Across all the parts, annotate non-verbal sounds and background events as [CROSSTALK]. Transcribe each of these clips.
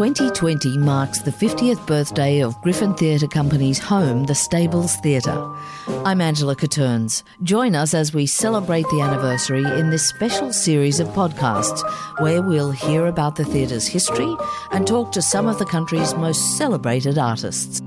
2020 marks the 50th birthday of Griffin Theatre Company's home, the Stables Theatre. I'm Angela Catterns. Join us as we celebrate the anniversary in this special series of podcasts where we'll hear about the theatre's history and talk to some of the country's most celebrated artists.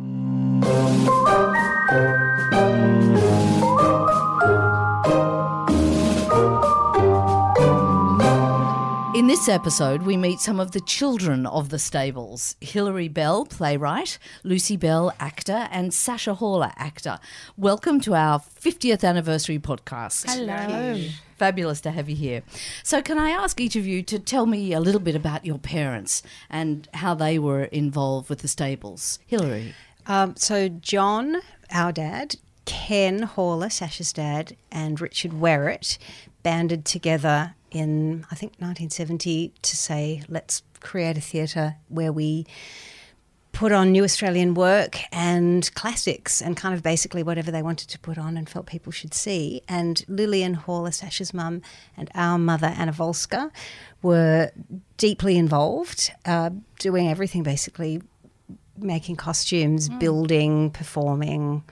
This episode, we meet some of the children of the stables Hilary Bell, playwright, Lucy Bell, actor, and Sacha Horler, actor. Welcome to our 50th anniversary podcast. Hello. Fabulous to have you here. So, can I ask each of you to tell me a little bit about your parents and how they were involved with the stables? Hilary. Um, so, John, our dad, Ken Horler, Sacha's dad, and Richard Wherrett banded together in, I think, 1970 to say, let's create a theatre where we put on new Australian work and classics and kind of basically whatever they wanted to put on and felt people should see. And Lillian Horler, Sacha's mum, and our mother, Anna Volska, were deeply involved, uh, doing everything basically making costumes, mm. building, performing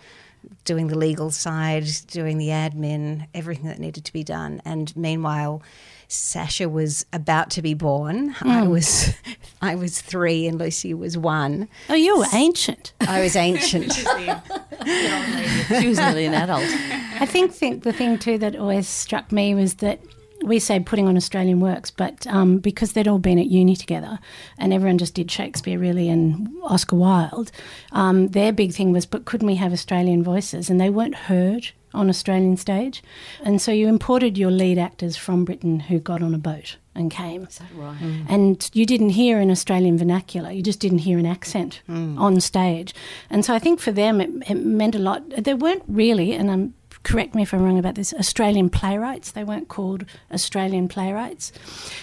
doing the legal side, doing the admin, everything that needed to be done. And meanwhile, Sacha was about to be born. Mm. I was [LAUGHS] I was three and Lucy was one. Oh, you were ancient. I was ancient. [LAUGHS] she was nearly an adult. [LAUGHS] I think, think the thing too that always struck me was that we say putting on Australian works, but um, because they'd all been at uni together and everyone just did Shakespeare really and Oscar Wilde, um, their big thing was, but couldn't we have Australian voices? And they weren't heard on Australian stage. And so you imported your lead actors from Britain who got on a boat and came. Is that right? Mm. And you didn't hear an Australian vernacular, you just didn't hear an accent mm. on stage. And so I think for them it, it meant a lot. There weren't really, and I'm correct me if I'm wrong about this, Australian playwrights. They weren't called Australian playwrights.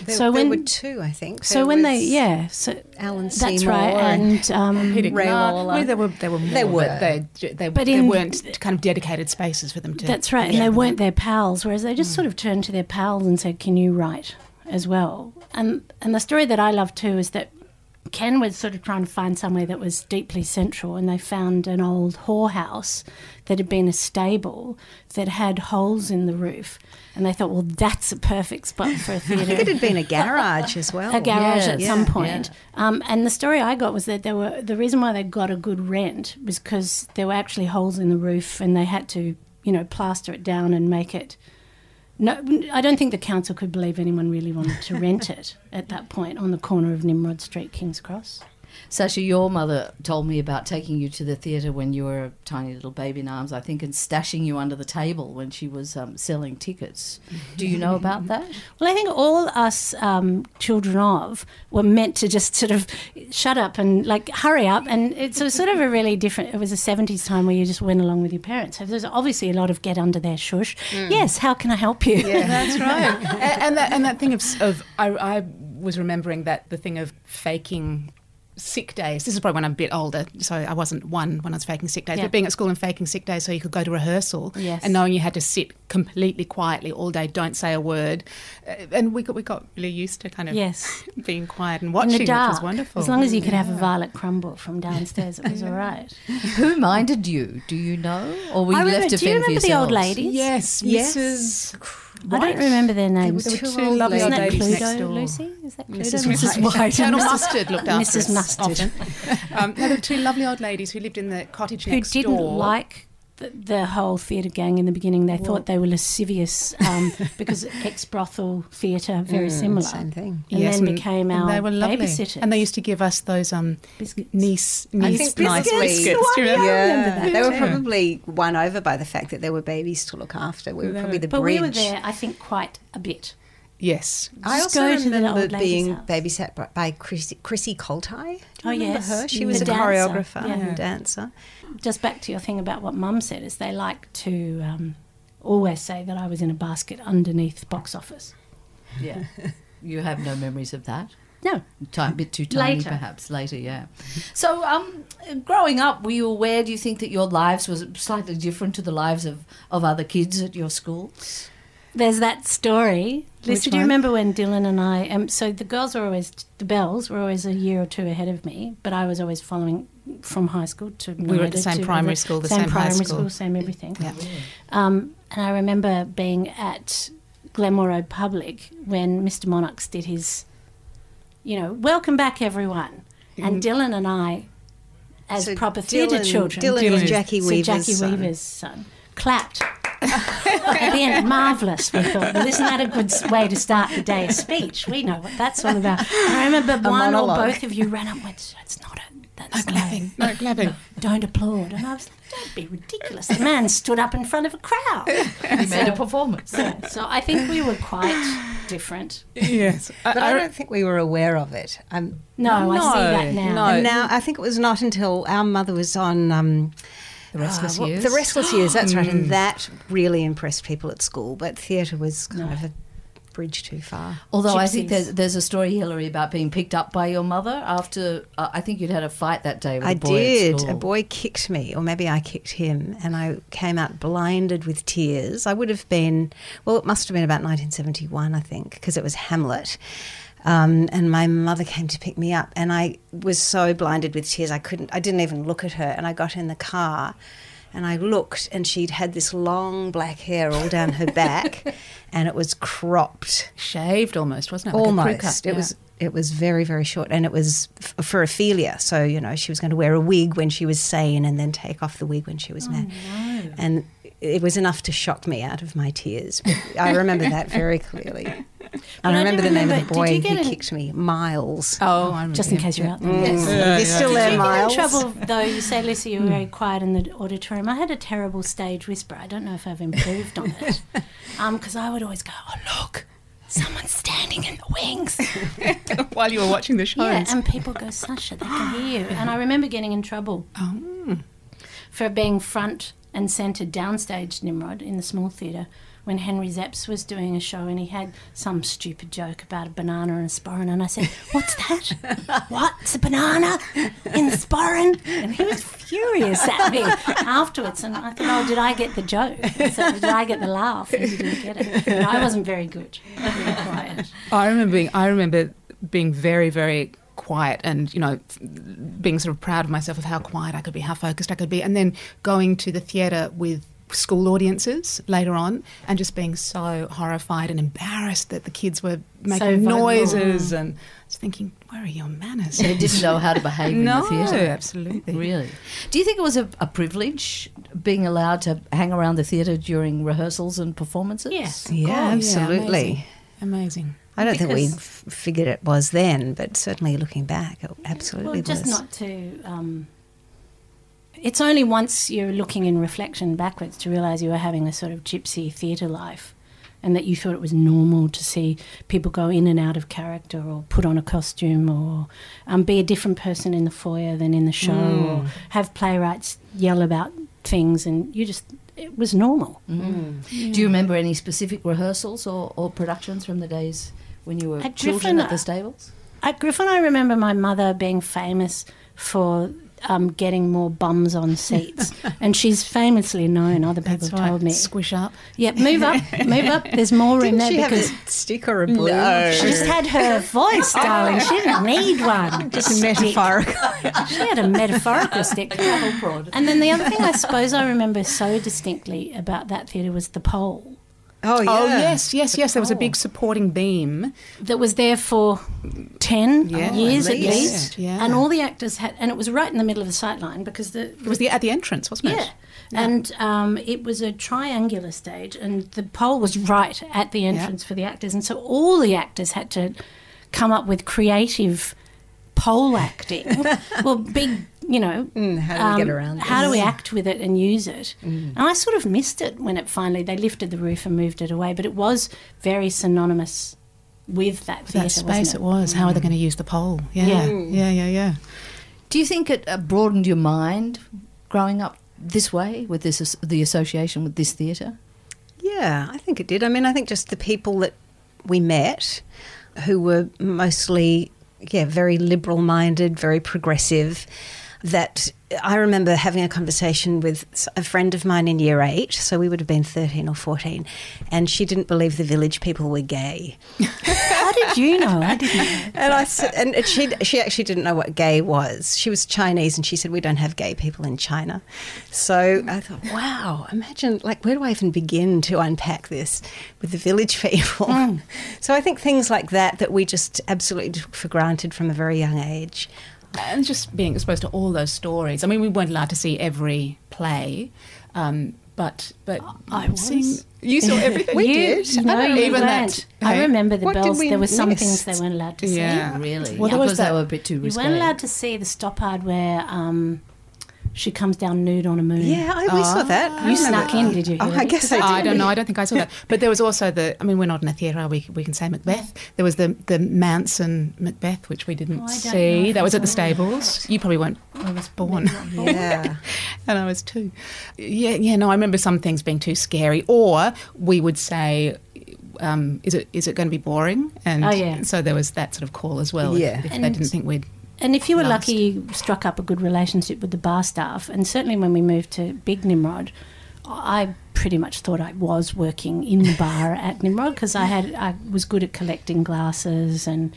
There, so when, there were two, I think. So there when they, yeah, so Alan Seymour that's right, and um, Peter Ray Well, there were there were more, there were. But they, they, but in, weren't kind of dedicated spaces for them to. That's right, and they weren't their pals. Whereas they just mm. sort of turned to their pals and said, "Can you write?" as well. And and the story that I love too is that Ken was sort of trying to find somewhere that was deeply central, and they found an old whorehouse that had been a stable that had holes in the roof. And they thought, well, that's a perfect spot for a [LAUGHS] theatre. I think it had been a garage as well. [LAUGHS] A garage yes. at yeah, some point. Yeah. Um, and the story I got was that there were the reason why they got a good rent was because there were actually holes in the roof, and they had to, you know, plaster it down and make it no, I don't think the council could believe anyone really wanted to rent [LAUGHS] it at that point on the corner of Nimrod Street, King's Cross. Sacha, your mother told me about taking you to the theatre when you were a tiny little baby in arms, I think, and stashing you under the table when she was um, selling tickets. Do you know about that? [LAUGHS] Well, I think all us um, children of were meant to just sort of shut up and like hurry up. And it's a sort of a really different, it was a 70s time where you just went along with your parents. So there's obviously a lot of get under their shush. Mm. Yes, how can I help you? Yeah, that's [LAUGHS] right. and, and, that, and that thing of, of I, I was remembering that the thing of faking sick days. This is probably when I'm a bit older, so I wasn't one when I was faking sick days. Yeah. But being at school and faking sick days, so you could go to rehearsal, yes. and knowing you had to sit completely quietly all day, don't say a word, uh, and we got we got really used to kind of yes. [LAUGHS] being quiet and watching, which was wonderful. As long as you could yeah. have a violet crumble from downstairs, it was [LAUGHS] all right. Who minded you? Do you know, or were you remember, left to Do you remember the old ladies? Yes, yes. Mrs. I don't remember their names. There were two lovely old ladies Cluedo, next door. Lucy? Is that Cluedo? Mrs. Mrs. White. Colonel Mustard looked after Mrs. Mustard. um, there were two lovely old ladies who lived in the cottage who next door. Who didn't like the, the whole theatre gang in the beginning. They thought they were lascivious um, [LAUGHS] because ex brothel theatre, very mm, similar. Same thing. And yes, then and, became our they were lovely. babysitters. And they used to give us those um, biscuits. niece, niece nice biscuits. biscuits. Do you remember? Yeah. They were probably won over by the fact that there were babies to look after. We were probably the but bridge. we were there, I think, quite a bit. Yes. I also remember being babysat by, by Chrissy, Chrissy Koltai. Oh, yes. Her? She was the a dancer. choreographer yeah. and dancer. Just back to your thing about what Mum said, is they like to um, always say that I was in a basket underneath box office. Yeah. [LAUGHS] you have no memories of that? No. A bit too tiny, later. perhaps, later, yeah. So, um, growing up, were you aware, do you think that your lives was slightly different to the lives of, of other kids at your schools? There's that story. Lisa, do you remember when Dylan and I? Um, so the girls were always the Bells were always a year or two ahead of me, but I was always following from high school to. We were at the same primary the school, the same high primary school. same everything. Yeah. Um, and I remember being at Glenmore Road Public when Mr. Monarchs did his, you know, welcome back everyone, and Dylan and I, as So proper theatre children, Dylan Dylan was is- Jackie so Weaver's Jackie son. Weaver's son, clapped. At the end, marvellous. We thought, well, isn't that a good way to start the day? A speech. We know what that's all about. And I remember one or both of you ran up and went, "It's not a. That's No no, clapping. No [LAUGHS] clapping. don't applaud." And I was like, "Don't be ridiculous." The man stood up in front of a crowd. [LAUGHS] He made a performance. Yeah, so I think we were quite different. yes. I, But I, I- don't think we were aware of it. Um, No, I see No, that now. no. and now I think it was not until our mother was on um, the restless uh, what- years. The Restless Years, that's right, and that really impressed people at school. But theatre was kind of a bridge too far. Although I think there's, there's a story, Hilary, about being picked up by your mother after uh, I think you'd had a fight that day with I a boy at did. school. A boy kicked me, or maybe I kicked him, and I came out blinded with tears. I would have been, well, it must have been about 1971, I think, because it was Hamlet. Um, and my mother came to pick me up, and I was so blinded with tears, I couldn't, I didn't even look at her. And I got in the car, and I looked, and she'd had this long black hair all down her back, [LAUGHS] and it was cropped Shaved almost, wasn't it? Like almost. cut, It yeah. was it was very very short, and it was f- for Ophelia. So you know she was going to wear a wig when she was sane, and then take off the wig when she was mad. And it was enough to shock me out of my tears. I remember that very clearly. [LAUGHS] And I I do remember the name of the boy you who an- kicked me, Miles. Oh, oh I remember. Just in case you're out there. Mm. Yes. You're still there, Did you Miles. get in trouble though? You say, Lucy, you were very mm. quiet in the auditorium. I had a terrible stage whisper. I don't know if I've improved on it, [LAUGHS] um, because I would always go, "Oh look, someone's standing in the wings." [LAUGHS] While you were watching the show. Yeah, and people go, Sacha, they can hear you. And I remember getting in trouble [GASPS] oh. for being front and centre downstage Nimrod in the small theatre when Henry Szeps was doing a show and he had some stupid joke about a banana and a sporran. And I said, What's that? [LAUGHS] What's a banana in the sporran? And he was furious at me afterwards. And I thought, Oh, did I get the joke? So did I get the laugh? And he didn't get it. But I wasn't very good. Very quiet. I remember being, I remember being very, very quiet and, you know, being sort of proud of myself of how quiet I could be, how focused I could be, and then going to the theatre with school audiences later on and just being so horrified and embarrassed that the kids were making vocal. noises and just thinking, where are your manners? They didn't know how to behave no, in the theatre. absolutely. Really? Do you think it was a, a privilege being allowed to hang around the theatre during rehearsals and performances? Yes. Yeah, course. Yeah, absolutely. Amazing. I don't think we f- figured it was then, but certainly looking back, it absolutely Well, just was. not to. Um, it's only once you're looking in reflection backwards to realise you were having a sort of gypsy theatre life and that you thought it was normal to see people go in and out of character or put on a costume or um, be a different person in the foyer than in the show or have playwrights yell about things and you just. It was normal. Do you remember any specific rehearsals or, or productions from the days when you were At children Griffin, at the stables? At Griffin, I remember my mother being famous for um, getting more bums on seats, [LAUGHS] and she's famously known. Other people right. told me. Squish up. Yeah, move up, move up. There's more in there she have because a stick or a balloon? she just had her voice, darling. She didn't need one. [LAUGHS] Just metaphorical. She had a metaphorical [LAUGHS] stick. And then the other thing I suppose I remember so distinctly about that theatre was the pole Oh, yeah. Oh, yes, yes, yes. There was a big supporting beam. that was there for 10 Yeah, years at at least. least. Yeah. And all the actors had, and it was right in the middle of the sight line because the, It was the, at the entrance, wasn't Yeah. it? And um, it was a triangular stage, and the pole was right at the entrance for the actors. And so all the actors had to come up with creative pole acting. [LAUGHS] well, big, you know. um, Mm, how do we get around How do we act with it and use it? And I sort of missed it when it finally, they lifted the roof and moved it away, but it was very synonymous with that theatre, That space wasn't it was. How are they going to use the pole? Yeah, Yeah. yeah, yeah, yeah. Do you think it uh, broadened your mind growing up this way with this the association with this theatre? Yeah, I think it did. I mean, I think just the people that we met who were mostly, yeah, very liberal minded, very progressive. That I remember having a conversation with a friend of mine in year eight, so we would have been 13 or 14, and she didn't believe the village people were gay. [LAUGHS] How did you know? I didn't. know. And I said, and she she actually didn't know what gay was. She was Chinese, and she said we don't have gay people in China. So I thought, wow, imagine like where do I even begin to unpack this with the village people? Hmm. So I think things like that that we just absolutely took for granted from a very young age. And just being exposed to all those stories. I mean, we weren't allowed to see every play, um, but but I was. seeing- you saw everything. [LAUGHS] We you, did. No, I don't you even weren't. that- I remember the What bells. There were some things they weren't allowed to see. Yeah. Really? Well, there because was they that- were a bit too You risque. weren't allowed to see the Stoppard where um, she comes down nude on a moon. Yeah, I, we saw that. You snuck in, did you? Oh, I guess I did. I don't know. I don't think I saw that. But there was also the. I mean, we're not in a theatre. We we can say Macbeth. There was the the Manson Macbeth, which we didn't Oh, I don't know see. That was at the saw that. stables. You probably weren't. I was born. Yeah. [LAUGHS] and I was two. Yeah, yeah. No, I remember some things being too scary, or we would say, um, "Is it is it going to be boring?" And Oh, yeah. so there was that sort of call as well. if- Yeah. if, they didn't think we'd. And if you were Last. lucky, you struck up a good relationship with the bar staff. And certainly when we moved to Big Nimrod, I pretty much thought I was working in the bar at Nimrod because I had I was good at collecting glasses and.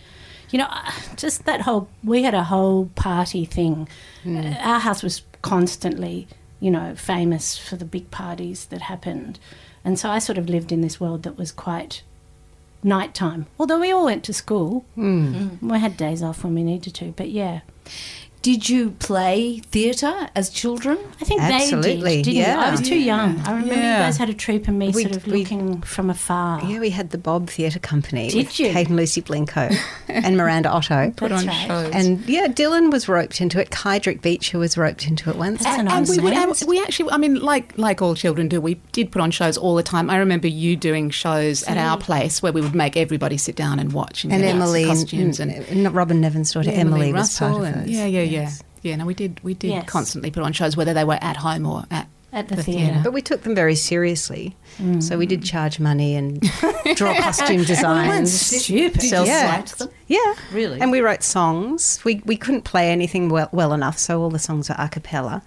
You know, just that whole, we had a whole party thing. Hmm. Our house was constantly, you know, famous for the big parties that happened. And so I sort of lived in this world that was quite nighttime. Although we all went to school, mm. we had days off when we needed to. But yeah, Did you play theatre as children? I think Absolutely, they did. Didn't you? yeah. I was too young. I remember Yeah. you guys had a troupe and me We- sort of we- looking from afar. Yeah, we had the Bob Theatre Company. Did with you? Kate and Lucy Blinko [LAUGHS] and Miranda Otto. Put That's on right. shows. And yeah, Dylan was roped into it. Kydrick Beecher was roped into it once. That's an and we would, um, and we actually, I mean, like like all children do, we did put on shows all the time. I remember you doing shows at our place where we would make everybody sit down and watch and, and Emily, costumes and, and, Robyn Nevin's daughter Emily, was part of and those. yeah, yeah, yeah, Yes. yeah. No, we did we did Yes. constantly put on shows whether they were at home or at At the the theatre. theatre. But we took them very seriously. So we Mm. did charge money and [LAUGHS] draw costume designs. stupid. Self Yeah. them? Yeah. Really? And we wrote songs. We, we couldn't play anything well, well enough, so all the songs are a cappella.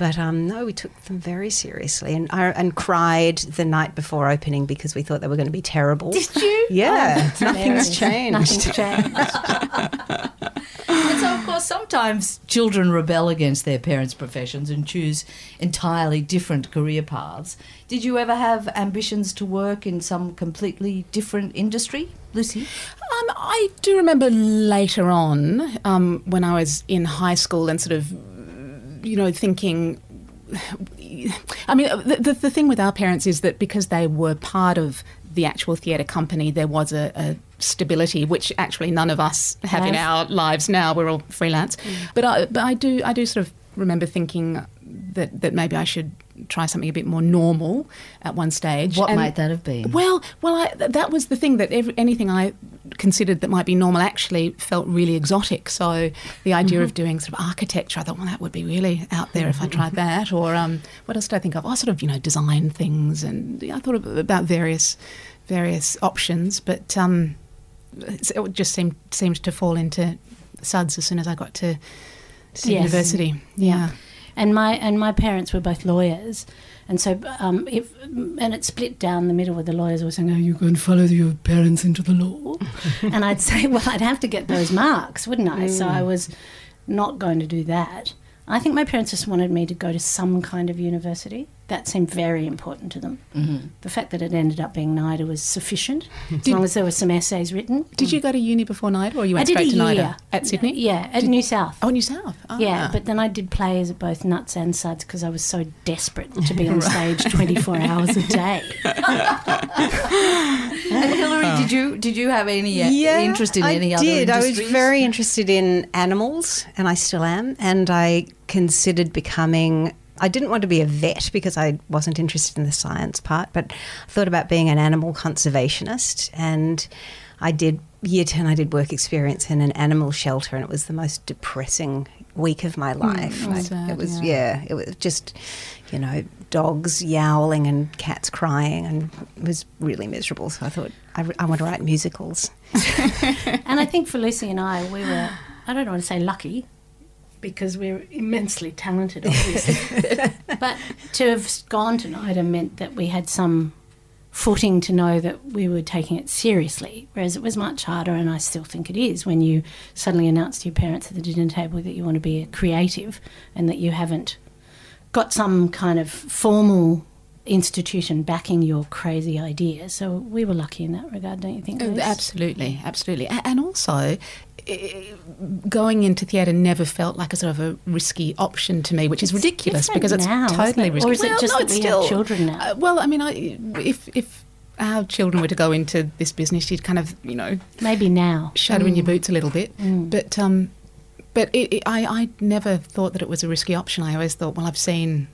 But um, no, we took them very seriously and, I, and cried the night before opening because we thought they were going to be terrible. Did you? [LAUGHS] Yeah, Oh, nothing's changed. Nothing's changed. [LAUGHS] And so, of course, sometimes children rebel against their parents' professions and choose entirely different career paths. Did you ever have ambitions to work in some completely different industry, Lucy? Um, I do remember later on um, when I was in high school and sort of, you know, thinking. I mean, the, the, the thing with our parents is that because they were part of the actual theatre company, there was a, a stability which actually none of us have in our lives now. We're all freelance, mm. but I, but I do I do sort of remember thinking that that maybe I should try something a bit more normal at one stage. What And- might that have been? well, well, I, th- that was the thing that every, anything I considered that might be normal actually felt really exotic. So the idea of doing sort of architecture, I thought, well, that would be really out there if I tried that. Or um, what else did I think of? I sort of, you know, design things, and yeah, I thought about various various options, but um, it just seemed seemed to fall into suds as soon as I got to, to Yes. university. Yeah. And my and my parents were both lawyers, and so um, if and it split down the middle with the lawyers were saying, "Oh, you go and follow your parents into the law," [LAUGHS] and I'd say, "Well, I'd have to get those marks, wouldn't I?" So I was not going to do that. I think my parents just wanted me to go to some kind of university. That seemed very important to them. Mm-hmm. The fact that it ended up being NIDA was sufficient, as long as there were some essays written. Did you go to uni before NIDA, or you went I did straight a to year NIDA at Sydney? Yeah, at New South. Oh, New South. Ah. Yeah, but then I did plays at both Nuts and Suds because I was so desperate to be [LAUGHS] on stage 24 hours a day. [LAUGHS] And Hilary, did you did you have any uh, interest in I any other I did. I was very interested in animals, and I still am. And I considered becoming. I didn't want to be a vet because I wasn't interested in the science part, but I thought about being an animal conservationist. And I did year ten. I did work experience in an animal shelter, and it was the most depressing week of my hmm, life. oh, I- sad, it was yeah. yeah, it was just you know dogs yowling and cats crying, and it was really miserable. So I thought I, I want to write musicals. [LAUGHS] And I think for Lucy and I, we were, I don't want to say lucky, because we're immensely talented, obviously. [LAUGHS] but to have gone to NIDA meant that we had some footing to know that we were taking it seriously, whereas it was much harder, and I still think it is, when you suddenly announce to your parents at the dinner table that you want to be a creative and that you haven't got some kind of formal institution backing your crazy idea. So we were lucky in that regard, don't you think? Liz? Absolutely, absolutely. And also, going into theatre never felt like a sort of a risky option to me, which is It's ridiculous different because it's now, isn't totally it? risky. Or is it Well, just no, that it's we have still- children now? Uh, well, I mean, I, if if our children were to go into this business, you'd kind of you know Maybe now. shadow in your Mm. boots a little bit. But um, but it, it, I I never thought that it was a risky option. I always thought, well, I've seen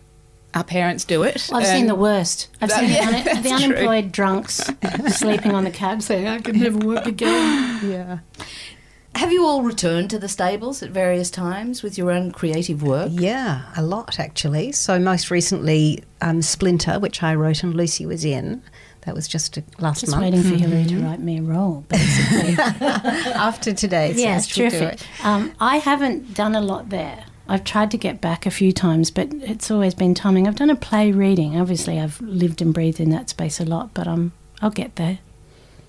our parents do it. Well, I've seen the worst. I've That- seen yeah, the, un- that's the true. unemployed drunks [LAUGHS] sleeping on the cab saying, I can never work again. Yeah. Have you all returned to the stables at various times with your own creative work? Yeah, a lot actually. So most recently, um, Splinter, which I wrote and Lucy was in. That was just uh, last Just month. waiting for Hilary to write me a role, basically. [LAUGHS] After today, yeah, Sash do terrific. it. Um, I haven't done a lot there. I've tried to get back a few times, but it's always been timing. I've done a play reading. Obviously, I've lived and breathed in that space a lot, but um, I'll get there.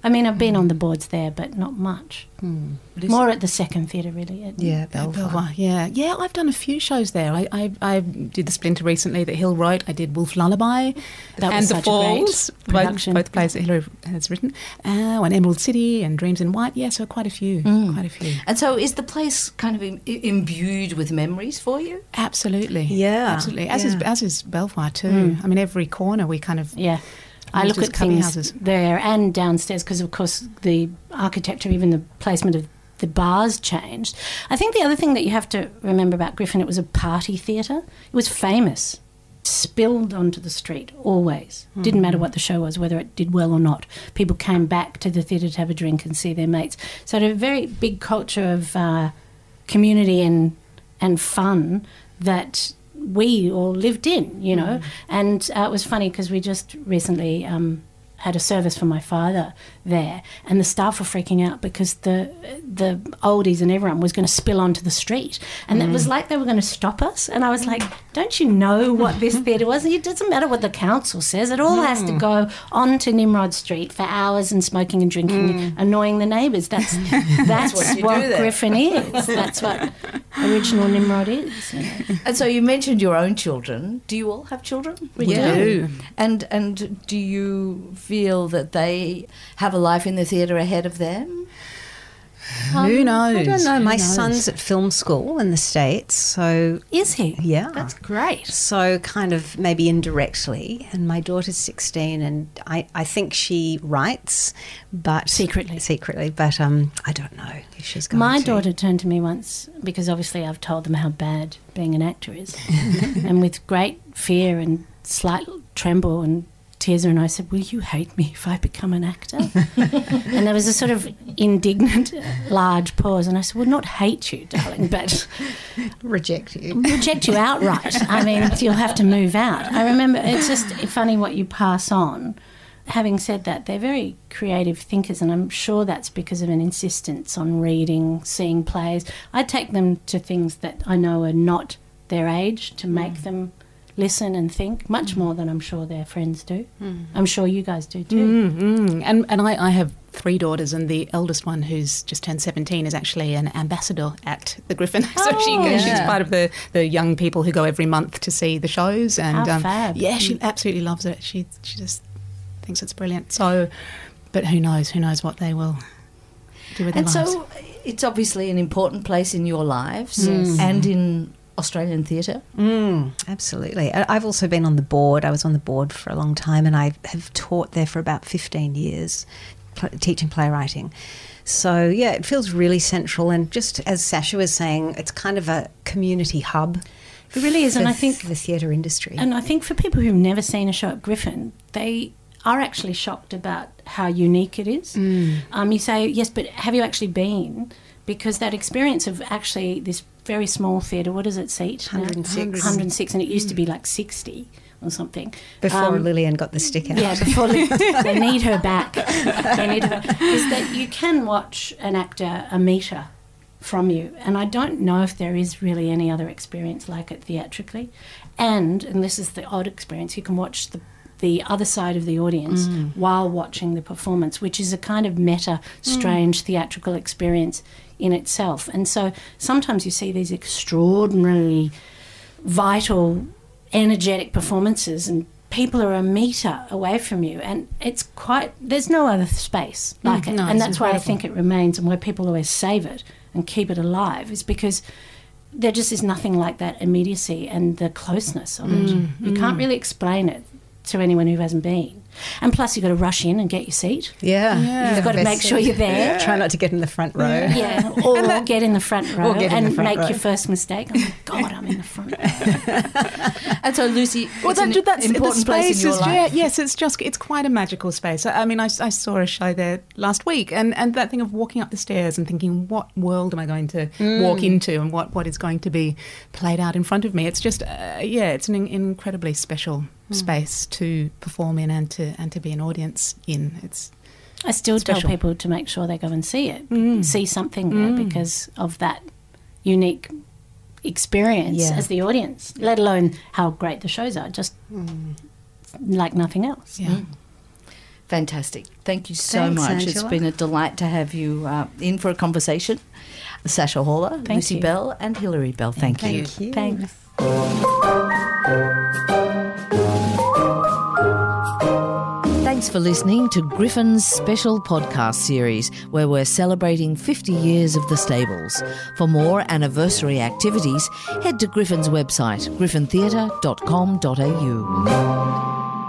I mean, I've been on the boards there, but not much. Hmm. Liz? More at the second theatre, really. At- Yeah, Belvoir. Belvoir, yeah, yeah. I've done a few shows there. I, I, I did the Splinter recently that Hill wrote. I did Wolf Lullaby, That was and such the a great Falls, both, both plays that Hilary has written. Uh, and Emerald City and Dreams in White. Yeah, so quite a few, hmm. quite a few. And so is the place kind of Im- imbued with memories for you? Absolutely, Yeah, absolutely. As is as is Belvoir too. Hmm. I mean, every corner we kind of Yeah. I look at things houses. there and downstairs because, of course, the architecture, even the placement of the bars changed. I think the other thing that you have to remember about Griffin, it was a party theatre. It was famous, spilled onto the street always. Didn't matter what the show was, whether it did well or not. People came back to the theatre to have a drink and see their mates. So it had a very big culture of uh, community and and fun that we all lived in, you know. And uh, it was funny because we just recently um, had a service for my father there, and the staff were freaking out because the the oldies and everyone was going to spill onto the street, and it was mm. like they were going to stop us. And I was like, "Don't you know what this [LAUGHS] theatre was? It doesn't matter what the council says; it all has to mm. go onto Nimrod Street for hours and smoking and drinking, mm. annoying the neighbours. That's [LAUGHS] that's what what. Griffin is. [LAUGHS] That's what original Nimrod is. You know. And so you mentioned your own children. Do you all have children? We Yeah. do. And and do you feel that they have a life in the theatre ahead of them? Who knows? I don't know. Who My knows? son's at film school in the States, so Is he? Yeah. That's great. so kind of maybe indirectly. And my daughter's 16, and I, I think she writes, but Secretly. secretly. But um, I don't know if she's going to My to. daughter turned to me once because obviously I've told them how bad being an actor is. [LAUGHS] and with great fear and slight tremble and tears and I said, Will you hate me if I become an actor? [LAUGHS] and there was a sort of indignant, large pause. And I said, Well, not hate you, darling, but reject you. reject you outright. I mean, you'll have to move out. I remember it's just funny what you pass on. Having said that, they're very creative thinkers, and I'm sure that's because of an insistence on reading, seeing plays. I take them to things that I know are not their age to make mm. them listen and think much more than I'm sure their friends do. I'm sure you guys do too. Mm, mm. And and I, I have three daughters, and the eldest one, who's just turned seventeen, is actually an ambassador at the Griffin. [LAUGHS] so she Oh, she's part of the, the young people who go every month to see the shows, and How um, fab. yeah, she absolutely loves it. She she just thinks it's brilliant. So, but who knows? Who knows what they will do with their And lives? so it's obviously an important place in your lives and in Australian theatre. Mm, absolutely. I- I've also been on the board. I was on the board for a long time, and I have taught there for about 15 years, pl- teaching playwriting. So, yeah, it feels really central. And just as Sacha was saying, it's kind of a community hub. It really is, and I think the theatre industry. And I think for people who've never seen a show at Griffin, they are actually shocked about how unique it is. Um, you say, yes, but have you actually been? Because that experience of actually this very small theatre, what does it seat? now? 106. 106, and it used to be like 60 or something. Before Um, Lillian got the stick out. yeah, before they, [LAUGHS] they need her back. They need her. Is that you can watch an actor a metre from you. And I don't know if there is really any other experience like it theatrically. And, and this is the odd experience, you can watch the the other side of the audience mm. while watching the performance, which is a kind of meta, strange mm. theatrical experience in itself. And so sometimes you see these extraordinarily vital, energetic performances, and people are a meter away from you, and it's quite. There's no other space mm, like mm, it, no, and that's incredible. why I think it remains, and why people always save it and keep it alive, is because there just is nothing like that immediacy and the closeness of it. Mm, you mm. can't really explain it to anyone who hasn't been. And plus, you've got to rush in and get your seat. Yeah. yeah. You've got to make sure you're there. Yeah. [LAUGHS] Try not to get in the front row. Yeah. [LAUGHS] Or that, get in the front row and make row. your first mistake. Oh, my [LAUGHS] God, I'm in the front row. and so, Lucy, well, that, that's important place in your life. Yeah, yes, it's just, it's quite a magical space. I, I mean, I, I, saw a show there last week and, and that thing of walking up the stairs and thinking, what world am I going to mm. walk into and what, what is going to be played out in front of me? It's just, uh, yeah, it's an in- incredibly special mm. space to perform in and to and to be an audience in. It's I still special. tell people to make sure they go and see it, mm. see something there mm. because of that unique experience yeah. as the audience, let alone how great the shows are, just mm. like nothing else. Yeah. Fantastic. Thank you so Thanks, much. Angela. It's been a delight to have you uh, in for a conversation. Sacha Horler, Thank Lucy you. Bell, and Hilary Bell. Thank, Thank you. you. Thanks. Thanks for listening to Griffin's special podcast series, where we're celebrating 50 years of the stables. For more anniversary activities, head to Griffin's website, griffintheatre.com.au.